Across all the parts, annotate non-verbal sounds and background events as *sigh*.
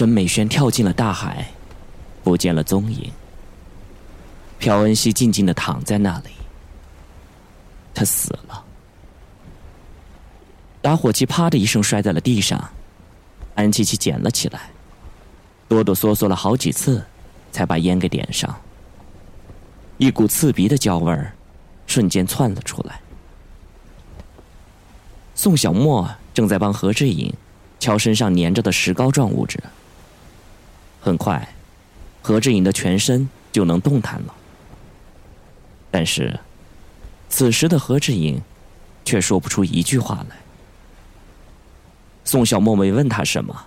沈美轩跳进了大海，不见了踪影。朴恩熙静静的躺在那里，他死了。打火机啪的一声摔在了地上，安琪琪捡了起来，哆哆嗦嗦了好几次，才把烟给点上。一股刺鼻的焦味儿，瞬间窜了出来。宋小沫正在帮何志颖敲身上粘着的石膏状物质。很快，何志颖的全身就能动弹了。但是，此时的何志颖却说不出一句话来。宋小沫没问他什么，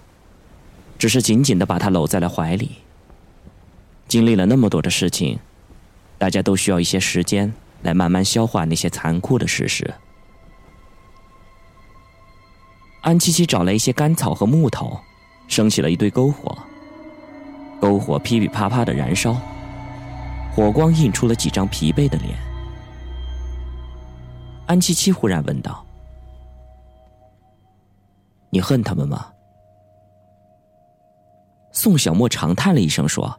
只是紧紧的把他搂在了怀里。经历了那么多的事情，大家都需要一些时间来慢慢消化那些残酷的事实。安七七找来一些干草和木头，升起了一堆篝火。篝火噼噼啪啪的燃烧，火光映出了几张疲惫的脸。安七七忽然问道：“你恨他们吗？”宋小沫长叹了一声说：“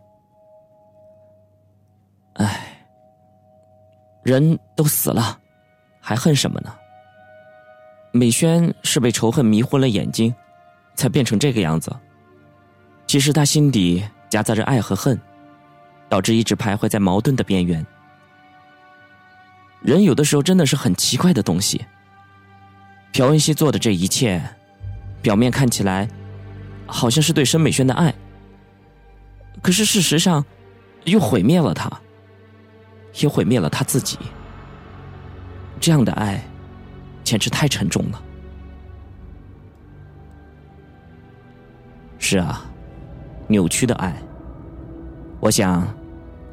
唉，人都死了，还恨什么呢？美轩是被仇恨迷昏了眼睛，才变成这个样子。其实他心底……”夹杂着爱和恨，导致一直徘徊在矛盾的边缘。人有的时候真的是很奇怪的东西。朴恩熙做的这一切，表面看起来好像是对申美轩的爱，可是事实上又毁灭了他，也毁灭了他自己。这样的爱，简直太沉重了。是啊。扭曲的爱，我想，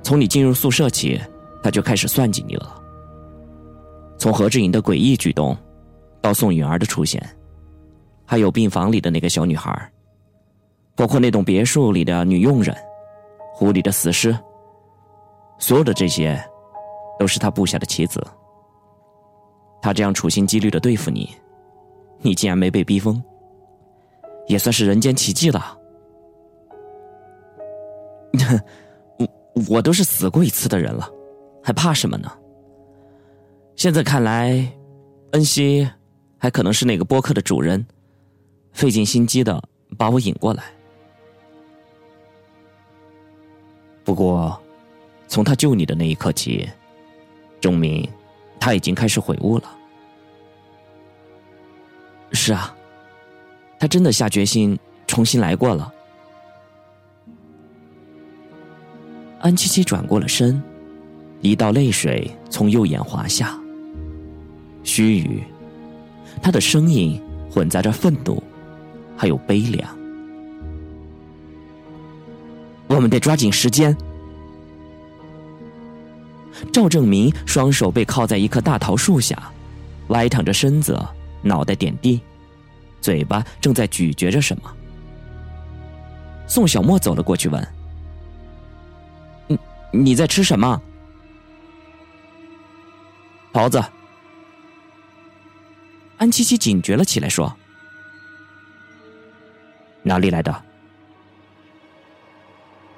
从你进入宿舍起，他就开始算计你了。从何志颖的诡异举动，到宋允儿的出现，还有病房里的那个小女孩，包括那栋别墅里的女佣人，湖里的死尸，所有的这些，都是他布下的棋子。他这样处心积虑的对付你，你竟然没被逼疯，也算是人间奇迹了。我 *laughs* 我都是死过一次的人了，还怕什么呢？现在看来，恩熙还可能是那个播客的主人，费尽心机的把我引过来。不过，从他救你的那一刻起，证明他已经开始悔悟了。是啊，他真的下决心重新来过了。安七七转过了身，一道泪水从右眼滑下。须臾，他的声音混杂着愤怒，还有悲凉。我们得抓紧时间。赵正明双手被靠在一棵大桃树下，歪躺着身子，脑袋点地，嘴巴正在咀嚼着什么。宋小沫走了过去问。你在吃什么？桃子。安七七警觉了起来，说：“哪里来的？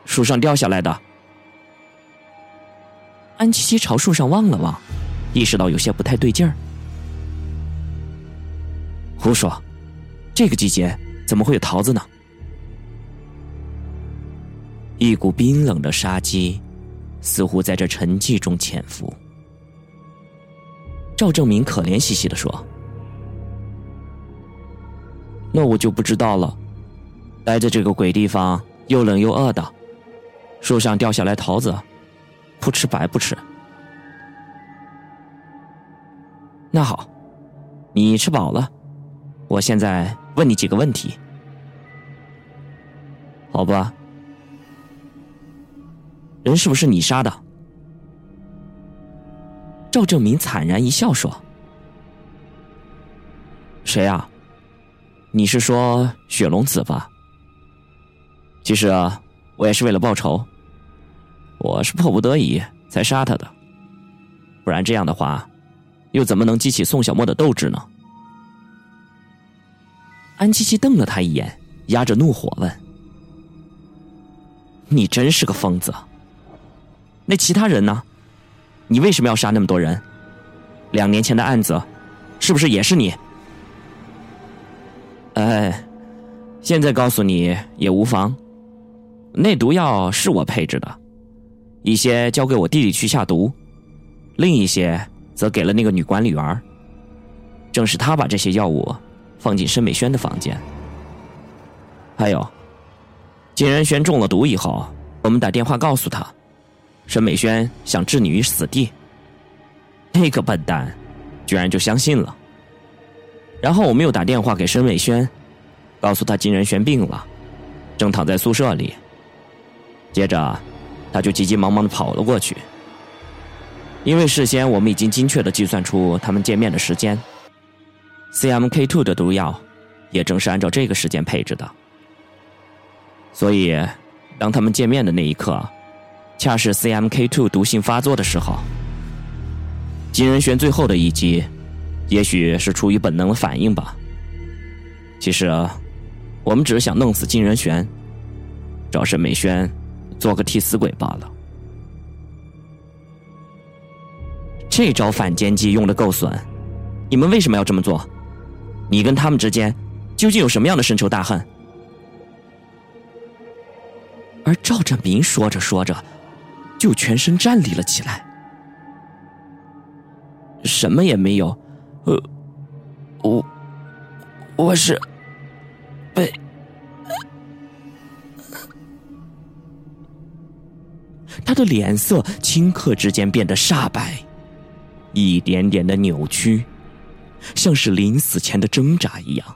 树上掉下来的。”安七七朝树上望了望，意识到有些不太对劲儿。胡说，这个季节怎么会有桃子呢？一股冰冷的杀机。似乎在这沉寂中潜伏。赵正明可怜兮兮的说：“那我就不知道了。待在这个鬼地方，又冷又饿的，树上掉下来桃子，不吃白不吃。那好，你吃饱了，我现在问你几个问题，好吧？”人是不是你杀的？赵正明惨然一笑说：“谁啊？你是说雪龙子吧？其实啊，我也是为了报仇。我是迫不得已才杀他的，不然这样的话，又怎么能激起宋小沫的斗志呢？”安七七瞪了他一眼，压着怒火问：“你真是个疯子。那其他人呢？你为什么要杀那么多人？两年前的案子，是不是也是你？哎，现在告诉你也无妨。那毒药是我配置的，一些交给我弟弟去下毒，另一些则给了那个女管理员。正是他把这些药物放进申美轩的房间。还有，金仁轩中了毒以后，我们打电话告诉他。沈美轩想置你于死地，那个笨蛋居然就相信了。然后我们又打电话给沈美轩，告诉他金仁轩病了，正躺在宿舍里。接着，他就急急忙忙的跑了过去。因为事先我们已经精确的计算出他们见面的时间，CMK two 的毒药也正是按照这个时间配置的。所以，当他们见面的那一刻。恰是 CMK2 毒性发作的时候，金仁玄最后的一击，也许是出于本能的反应吧。其实啊，我们只是想弄死金仁玄，找沈美轩做个替死鬼罢了。这招反间计用的够损，你们为什么要这么做？你跟他们之间究竟有什么样的深仇大恨？而赵振明说着说着。就全身站立了起来，什么也没有，呃，我我是被他的脸色顷刻之间变得煞白，一点点的扭曲，像是临死前的挣扎一样。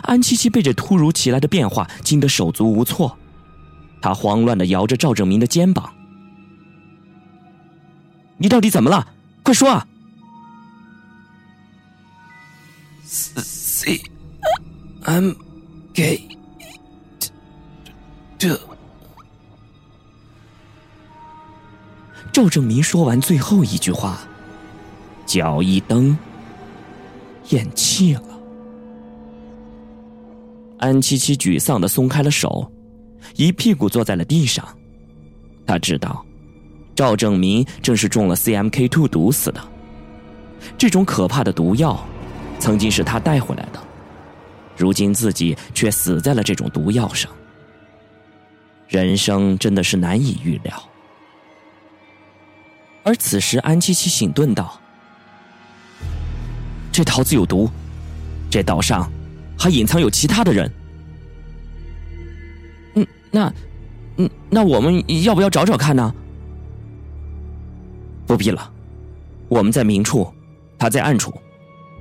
安七七被这突如其来的变化惊得手足无措。他慌乱的摇着赵正明的肩膀：“你到底怎么了？快说啊！”C M K 这赵正明说完最后一句话，脚一蹬，咽气了。安七七沮丧的松开了手。一屁股坐在了地上，他知道，赵正明正是中了 CMK two 毒死的。这种可怕的毒药，曾经是他带回来的，如今自己却死在了这种毒药上。人生真的是难以预料。而此时，安七七醒顿道：“这桃子有毒，这岛上还隐藏有其他的人。”那，嗯，那我们要不要找找看呢？不必了，我们在明处，他在暗处，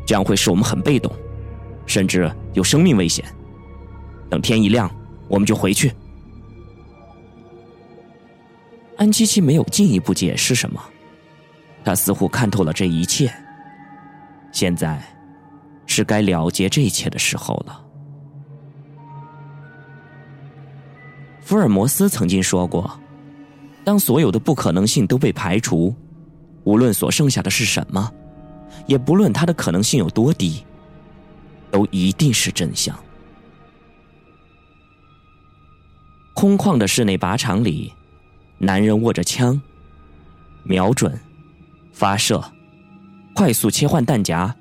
这样会使我们很被动，甚至有生命危险。等天一亮，我们就回去。安七七没有进一步解释什么，他似乎看透了这一切。现在，是该了结这一切的时候了。福尔摩斯曾经说过：“当所有的不可能性都被排除，无论所剩下的是什么，也不论它的可能性有多低，都一定是真相。”空旷的室内靶场里，男人握着枪，瞄准、发射、快速切换弹夹，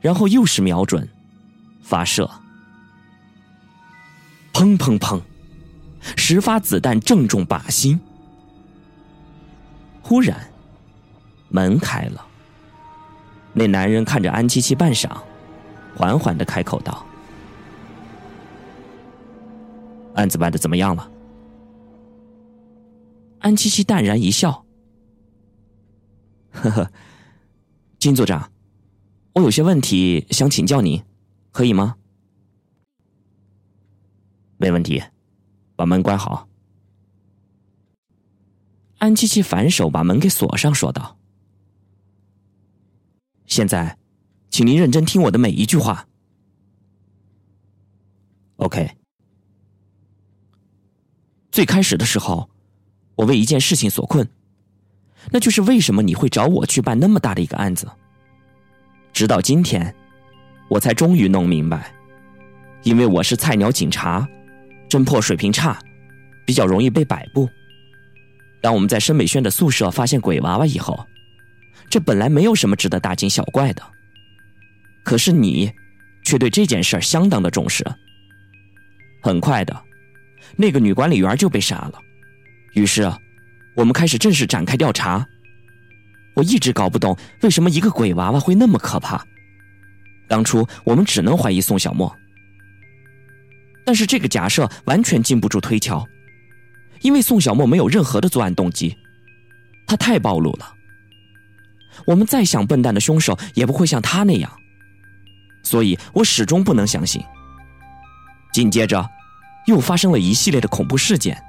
然后又是瞄准、发射，砰砰砰。十发子弹正中靶心。忽然，门开了。那男人看着安七七半晌，缓缓的开口道：“案子办的怎么样了？”安七七淡然一笑：“呵呵，金组长，我有些问题想请教您，可以吗？”“没问题。”把门关好。安七七反手把门给锁上，说道：“现在，请您认真听我的每一句话。”OK。最开始的时候，我为一件事情所困，那就是为什么你会找我去办那么大的一个案子。直到今天，我才终于弄明白，因为我是菜鸟警察。侦破水平差，比较容易被摆布。当我们在申美轩的宿舍发现鬼娃娃以后，这本来没有什么值得大惊小怪的。可是你，却对这件事儿相当的重视。很快的，那个女管理员就被杀了。于是，我们开始正式展开调查。我一直搞不懂为什么一个鬼娃娃会那么可怕。当初我们只能怀疑宋小沫，但是这个假设完全经不住推敲，因为宋小沫没有任何的作案动机，他太暴露了。我们再想笨蛋的凶手也不会像他那样，所以我始终不能相信。紧接着，又发生了一系列的恐怖事件，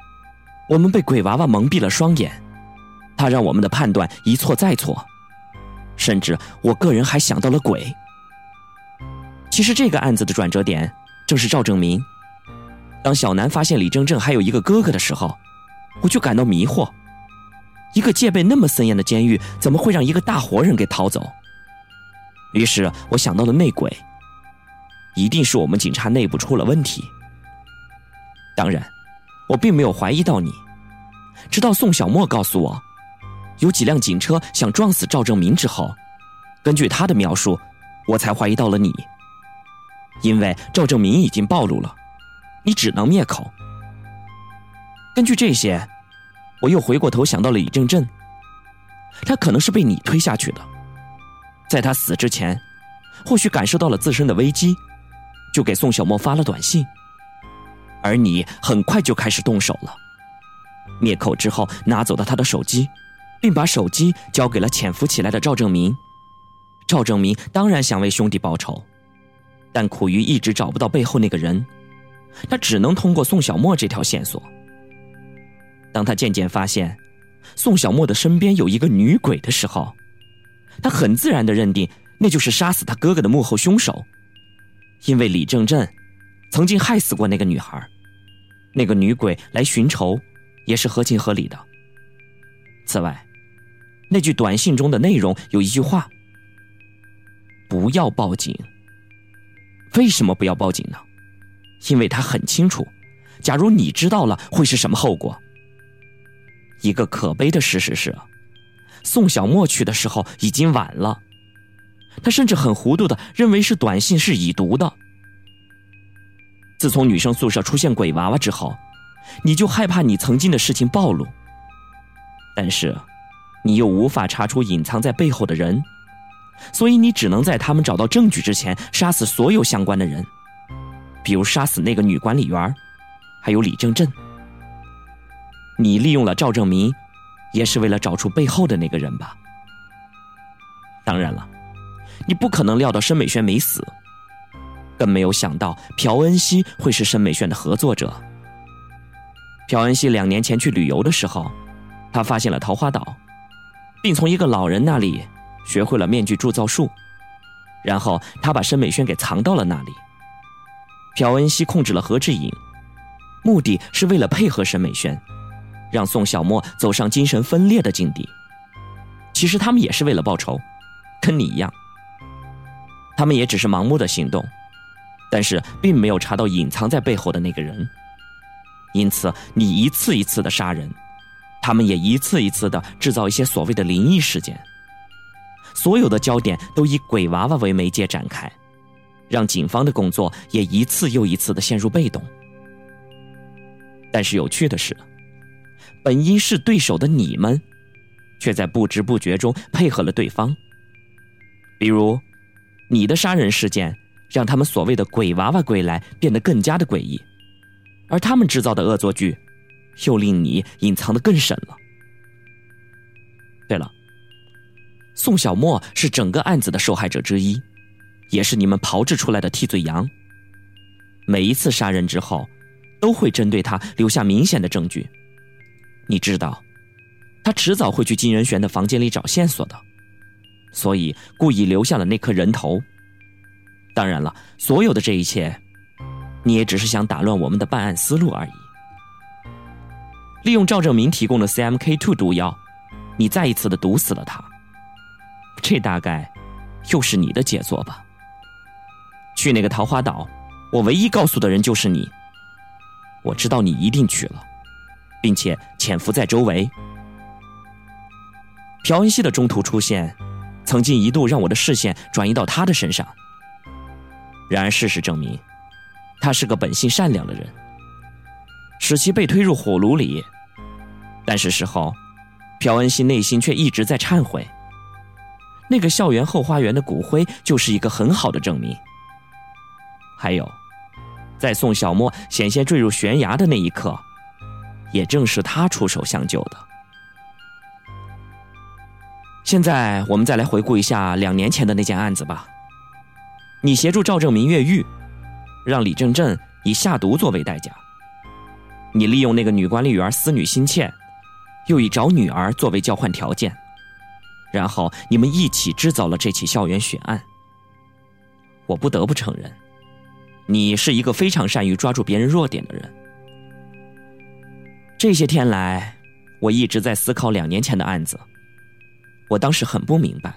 我们被鬼娃娃蒙蔽了双眼，他让我们的判断一错再错，甚至我个人还想到了鬼。其实这个案子的转折点正是赵正明。当小南发现李正正还有一个哥哥的时候，我就感到迷惑：一个戒备那么森严的监狱，怎么会让一个大活人给逃走？于是我想到了内鬼，一定是我们警察内部出了问题。当然，我并没有怀疑到你，直到宋小沫告诉我，有几辆警车想撞死赵正明之后，根据他的描述，我才怀疑到了你。因为赵正明已经暴露了，你只能灭口。根据这些，我又回过头想到了李正正，他可能是被你推下去的，在他死之前，或许感受到了自身的危机，就给宋小沫发了短信，而你很快就开始动手了。灭口之后，拿走了他的手机，并把手机交给了潜伏起来的赵正明。赵正明当然想为兄弟报仇。但苦于一直找不到背后那个人，他只能通过宋小沫这条线索。当他渐渐发现宋小沫的身边有一个女鬼的时候，他很自然的认定那就是杀死他哥哥的幕后凶手，因为李正正曾经害死过那个女孩，那个女鬼来寻仇也是合情合理的。此外，那句短信中的内容有一句话：“不要报警。”为什么不要报警呢？因为他很清楚，假如你知道了会是什么后果。一个可悲的事实是，宋小沫去的时候已经晚了。他甚至很糊涂的认为是短信是已读的。自从女生宿舍出现鬼娃娃之后，你就害怕你曾经的事情暴露，但是你又无法查出隐藏在背后的人。所以你只能在他们找到证据之前杀死所有相关的人，比如杀死那个女管理员，还有李正正。你利用了赵正明，也是为了找出背后的那个人吧？当然了，你不可能料到申美轩没死，更没有想到朴恩熙会是申美轩的合作者。朴恩熙两年前去旅游的时候，他发现了桃花岛，并从一个老人那里。学会了面具铸造术，然后他把申美轩给藏到了那里。朴恩熙控制了何志颖，目的是为了配合沈美轩，让宋小沫走上精神分裂的境地。其实他们也是为了报仇，跟你一样。他们也只是盲目的行动，但是并没有查到隐藏在背后的那个人。因此，你一次一次的杀人，他们也一次一次的制造一些所谓的灵异事件。所有的焦点都以鬼娃娃为媒介展开，让警方的工作也一次又一次的陷入被动。但是有趣的是，本应是对手的你们，却在不知不觉中配合了对方。比如，你的杀人事件让他们所谓的“鬼娃娃归来”变得更加的诡异，而他们制造的恶作剧，又令你隐藏的更深了。对了。宋小沫是整个案子的受害者之一，也是你们炮制出来的替罪羊。每一次杀人之后，都会针对他留下明显的证据。你知道，他迟早会去金仁玄的房间里找线索的，所以故意留下了那颗人头。当然了，所有的这一切，你也只是想打乱我们的办案思路而已。利用赵正明提供的 CMK Two 毒药，你再一次的毒死了他。这大概又是你的杰作吧？去那个桃花岛，我唯一告诉的人就是你。我知道你一定去了，并且潜伏在周围。朴恩熙的中途出现，曾经一度让我的视线转移到他的身上。然而事实证明，他是个本性善良的人。使其被推入火炉里，但是事后，朴恩熙内心却一直在忏悔。那个校园后花园的骨灰就是一个很好的证明。还有，在宋小沫险些坠入悬崖的那一刻，也正是他出手相救的。现在我们再来回顾一下两年前的那件案子吧。你协助赵正明越狱，让李正镇以下毒作为代价。你利用那个女管理员思女心切，又以找女儿作为交换条件，然后你们一起制造了这起校园血案。我不得不承认，你是一个非常善于抓住别人弱点的人。这些天来，我一直在思考两年前的案子。我当时很不明白，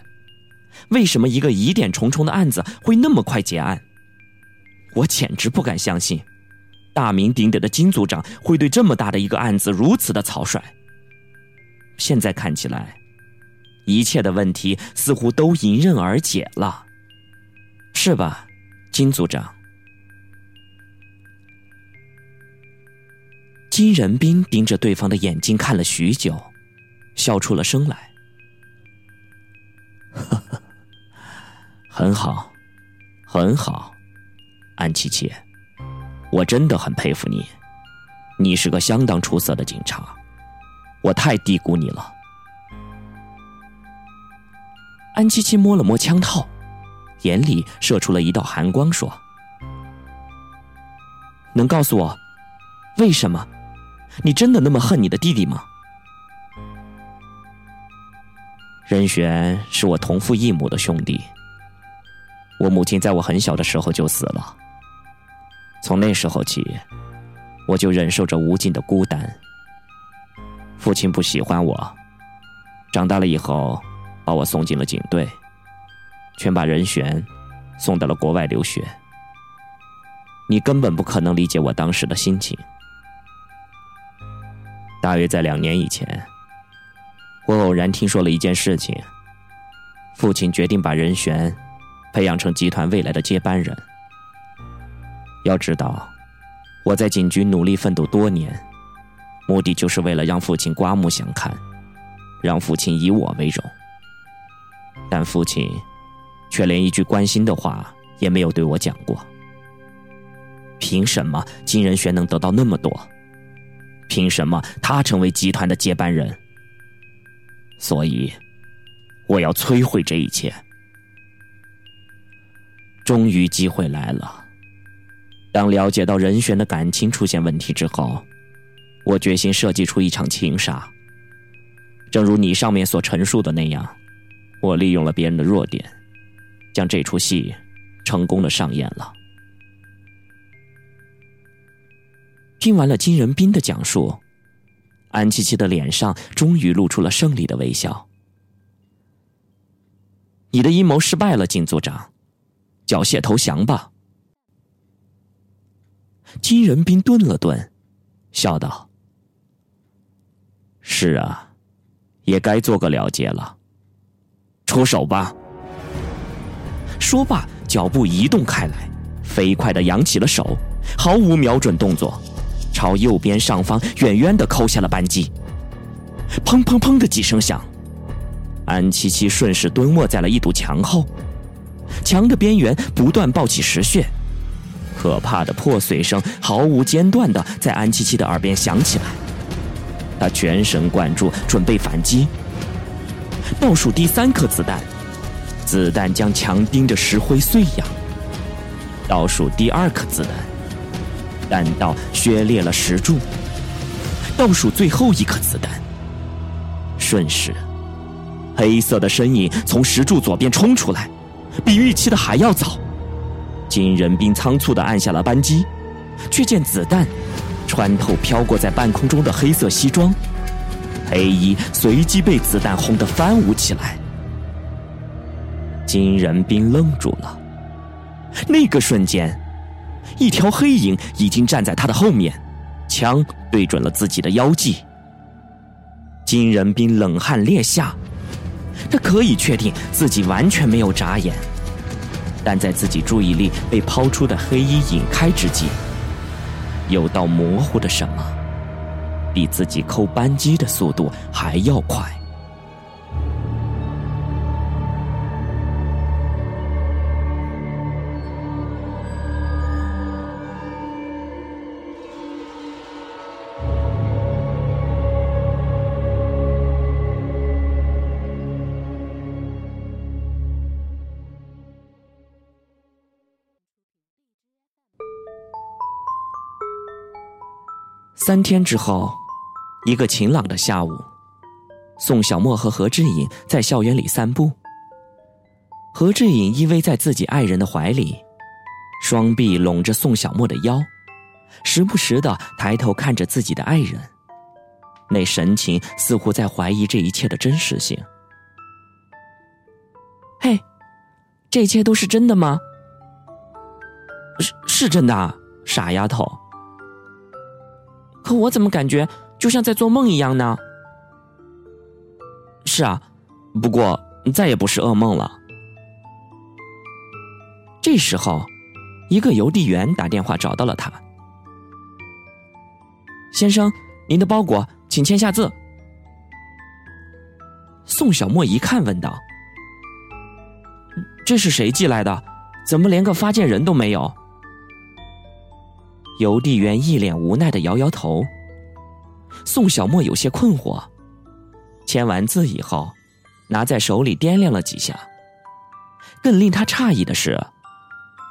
为什么一个疑点重重的案子会那么快结案。我简直不敢相信。大名鼎鼎的金组长会对这么大的一个案子如此的草率。现在看起来，一切的问题似乎都迎刃而解了，是吧，金组长？金仁斌盯着对方的眼睛看了许久，笑出了声来。呵呵，很好，很好，安琪琪。我真的很佩服你，你是个相当出色的警察，我太低估你了。安七七摸了摸枪套，眼里射出了一道寒光，说：“能告诉我，为什么？你真的那么恨你的弟弟吗？”任玄是我同父异母的兄弟，我母亲在我很小的时候就死了。从那时候起，我就忍受着无尽的孤单。父亲不喜欢我，长大了以后，把我送进了警队，却把任玄送到了国外留学。你根本不可能理解我当时的心情。大约在两年以前，我偶然听说了一件事情：父亲决定把任玄培养成集团未来的接班人。要知道，我在警局努力奋斗多年，目的就是为了让父亲刮目相看，让父亲以我为荣。但父亲却连一句关心的话也没有对我讲过。凭什么金仁玄能得到那么多？凭什么他成为集团的接班人？所以，我要摧毁这一切。终于，机会来了。当了解到任璇的感情出现问题之后，我决心设计出一场情杀。正如你上面所陈述的那样，我利用了别人的弱点，将这出戏成功的上演了。听完了金仁斌的讲述，安琪琪的脸上终于露出了胜利的微笑。你的阴谋失败了，金组长，缴械投降吧。金仁斌顿了顿，笑道：“是啊，也该做个了结了。出手吧。”说罢，脚步移动开来，飞快的扬起了手，毫无瞄准动作，朝右边上方远远的扣下了扳机。砰砰砰的几声响，安七七顺势蹲卧在了一堵墙后，墙的边缘不断爆起石屑。可怕的破碎声毫无间断的在安七七的耳边响起来，他全神贯注准备反击。倒数第三颗子弹，子弹将墙钉着石灰碎呀。倒数第二颗子弹，弹道削裂了石柱。倒数最后一颗子弹，瞬时，黑色的身影从石柱左边冲出来，比预期的还要早。金仁斌仓促的按下了扳机，却见子弹穿透飘过在半空中的黑色西装，黑衣随即被子弹轰得翻舞起来。金仁斌愣住了，那个瞬间，一条黑影已经站在他的后面，枪对准了自己的腰际。金仁斌冷汗裂下，他可以确定自己完全没有眨眼，但在自己注意力被抛出的黑衣引开之际，有道模糊的什么，比自己扣扳机的速度还要快。三天之后，一个晴朗的下午，宋小沫和何志颖在校园里散步。何志颖依偎在自己爱人的怀里，双臂拢着宋小沫的腰，时不时的抬头看着自己的爱人，那神情似乎在怀疑这一切的真实性。嘿，这一切都是真的吗？是是真的，傻丫头。可我怎么感觉就像在做梦一样呢？是啊，不过再也不是噩梦了。这时候，一个邮递员打电话找到了他。先生，您的包裹，请签下字。宋小沫一看，问道：“这是谁寄来的？怎么连个发件人都没有？”邮递员一脸无奈的摇摇头。宋小沫有些困惑。签完字以后，拿在手里掂量了几下。更令他诧异的是，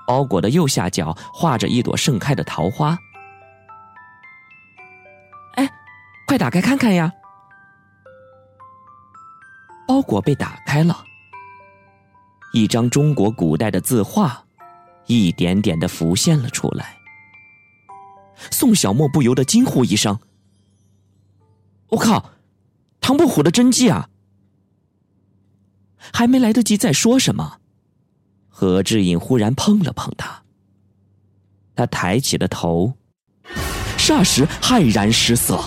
包裹的右下角画着一朵盛开的桃花。哎，快打开看看呀！包裹被打开了，一张中国古代的字画，一点点的浮现了出来。宋小沫不由得惊呼一声：“我靠，唐伯虎的真迹啊！”还没来得及再说什么，何志颖忽然碰了碰他。他抬起了头，霎时骇然失色，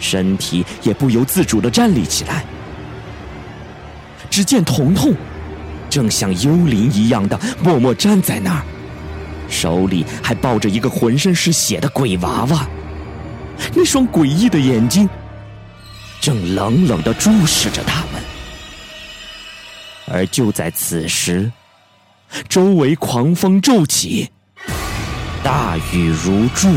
身体也不由自主的站立起来。只见彤彤正像幽灵一样的默默站在那儿。手里还抱着一个浑身是血的鬼娃娃，那双诡异的眼睛正冷冷的注视着他们。而就在此时，周围狂风骤起，大雨如注。